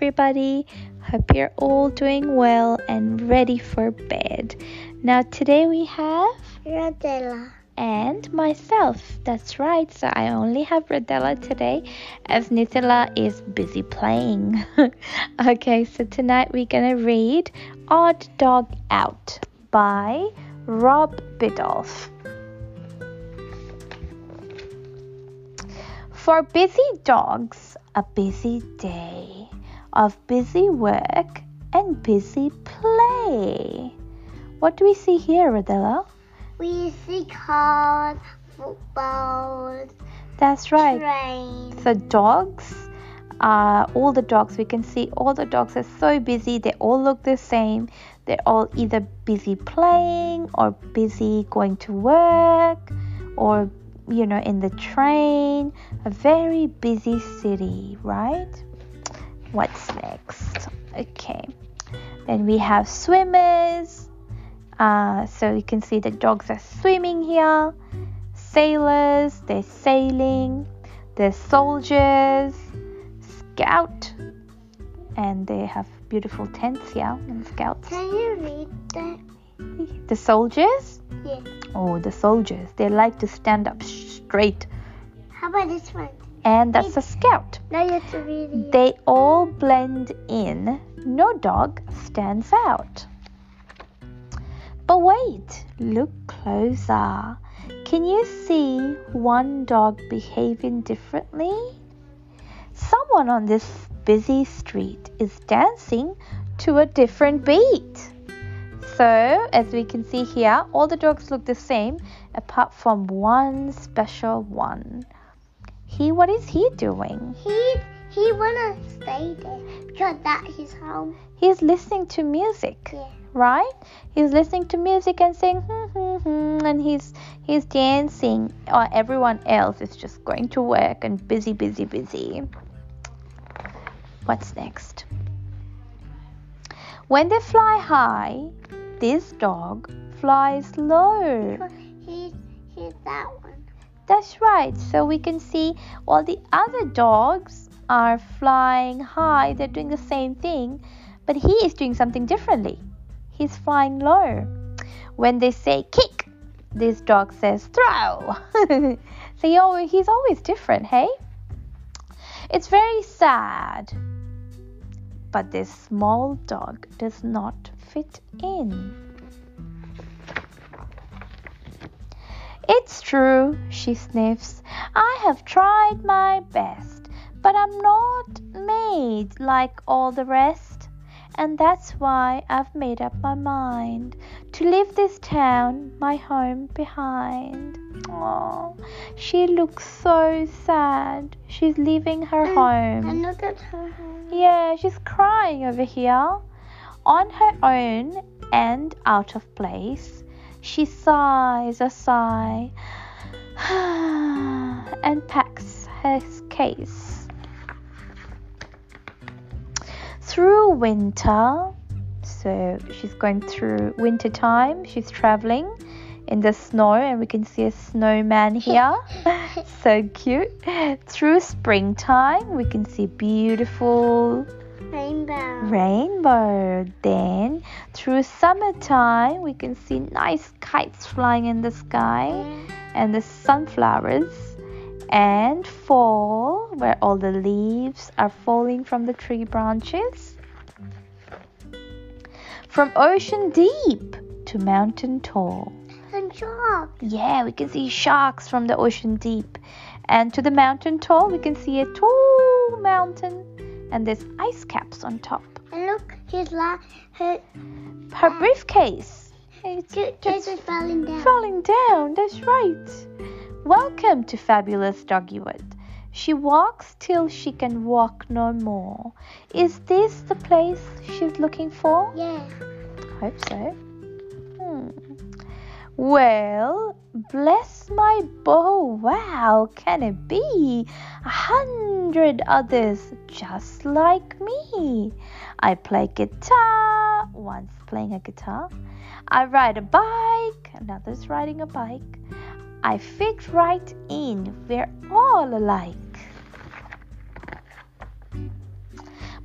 everybody. Hope you're all doing well and ready for bed. Now, today we have Rodella. and myself. That's right, so I only have Rodella today as Nutella is busy playing. okay, so tonight we're gonna read Odd Dog Out by Rob Biddulph. For busy dogs, a busy day of busy work and busy play. What do we see here, Rodella? We see cars, footballs, That's right. trains. So dogs, uh, all the dogs, we can see all the dogs are so busy. They all look the same. They're all either busy playing or busy going to work or, you know, in the train. A very busy city, right? What's next? Okay. Then we have swimmers. Uh, so you can see the dogs are swimming here. Sailors, they're sailing. There's soldiers, scout, and they have beautiful tents here and scouts. Can you read that? The soldiers, Yeah. oh, the soldiers, they like to stand up straight, How about this one? And that's a scout. Now you have to read it. They all blend in. No dog stands out. But wait, look closer. Can you see one dog behaving differently? Someone on this busy street is dancing to a different beat. So, as we can see here, all the dogs look the same apart from one special one. He, what is he doing? He he wanna stay there because that's his home. He's listening to music. Yeah. right? He's listening to music and saying hmm, hmm, hmm, and he's he's dancing. Or everyone else is just going to work and busy, busy, busy. What's next? When they fly high, this dog flies low. He's he's that one. That's right. So we can see all the other dogs are flying high. They're doing the same thing, but he is doing something differently. He's flying low. When they say kick, this dog says throw. so he always, he's always different, hey? It's very sad. But this small dog does not fit in. It's true, she sniffs. I have tried my best, but I'm not made like all the rest. And that's why I've made up my mind to leave this town, my home, behind. Oh, she looks so sad. She's leaving her home. And look at her. Yeah, she's crying over here. On her own and out of place, she sighs a sigh and packs her case. Through winter, so she's going through winter time, she's traveling in the snow, and we can see a snowman here. so cute. Through springtime, we can see beautiful Rainbow. rainbow. Then through summertime, we can see nice kites flying in the sky and the sunflowers. And fall, where all the leaves are falling from the tree branches. From ocean deep to mountain tall. And shark. Yeah, we can see sharks from the ocean deep. And to the mountain tall, we can see a tall mountain and there's ice caps on top. His la her Her briefcase. It's case just is falling down. falling down. That's right. Welcome to Fabulous Doggywood. She walks till she can walk no more. Is this the place she's looking for? Yeah. Hope so. Well, bless my bow. Wow, can it be? A hundred others just like me. I play guitar, one's playing a guitar. I ride a bike, another's riding a bike. I fit right in, we're all alike.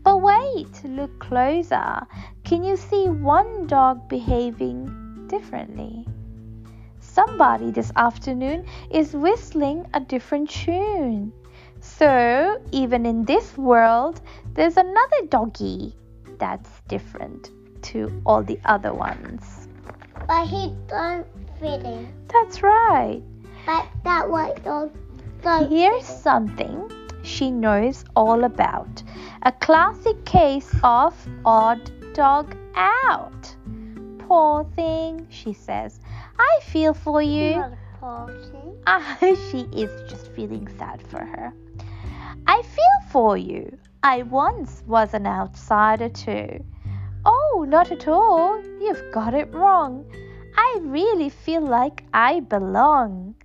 But wait, look closer. Can you see one dog behaving differently? Somebody this afternoon is whistling a different tune. So, even in this world, there's another doggy that's different to all the other ones. But he don't fit in. That's right. But that white dog Here's something she knows all about a classic case of odd dog out. Poor thing, she says. I feel for you. Ah, she is just feeling sad for her. I feel for you. I once was an outsider too. Oh, not at all. You've got it wrong. I really feel like I belong.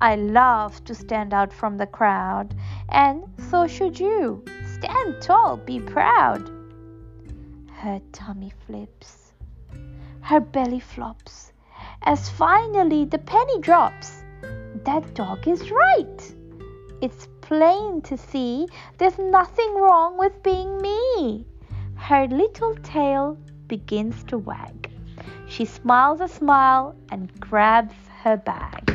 I love to stand out from the crowd, and so should you. Stand tall, be proud. Her tummy flips, her belly flops, as finally the penny drops. That dog is right. It's plain to see there's nothing wrong with being me. Her little tail begins to wag. She smiles a smile and grabs her bag.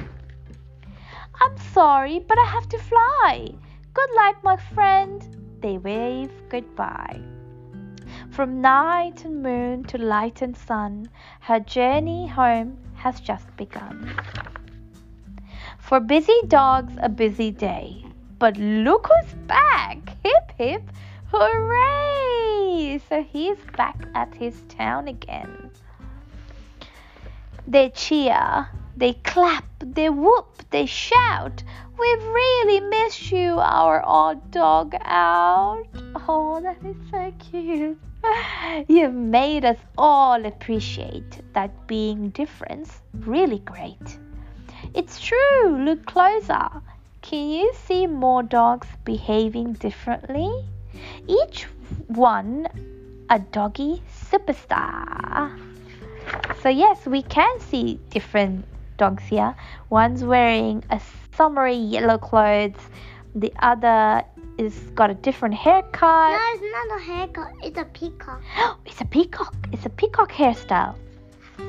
I'm sorry, but I have to fly. Good night, my friend. They wave goodbye. From night and moon to light and sun, her journey home has just begun. For busy dogs, a busy day. But look who's back! Hip hip hooray! So he's back at his town again. They cheer, they clap, they whoop, they shout. We've really missed you, our odd dog out. Oh, that is so cute. You've made us all appreciate that being different's really great. It's true, look closer. Can you see more dogs behaving differently? Each one a doggy superstar. So, yes, we can see different dogs here. One's wearing a summery yellow clothes, the other is got a different haircut. No, it's not a haircut. It's a peacock. it's a peacock. It's a peacock hairstyle.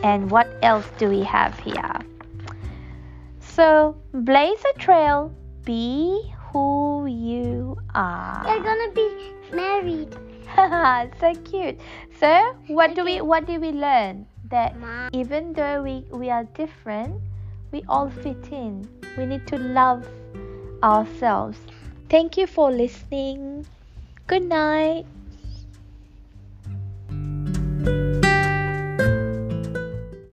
And what else do we have here? So, blaze a trail, be who you are. They're gonna be married. so cute. So, what do we what did we learn? That Mom. even though we we are different, we all fit in. We need to love ourselves. Thank you for listening. Good night.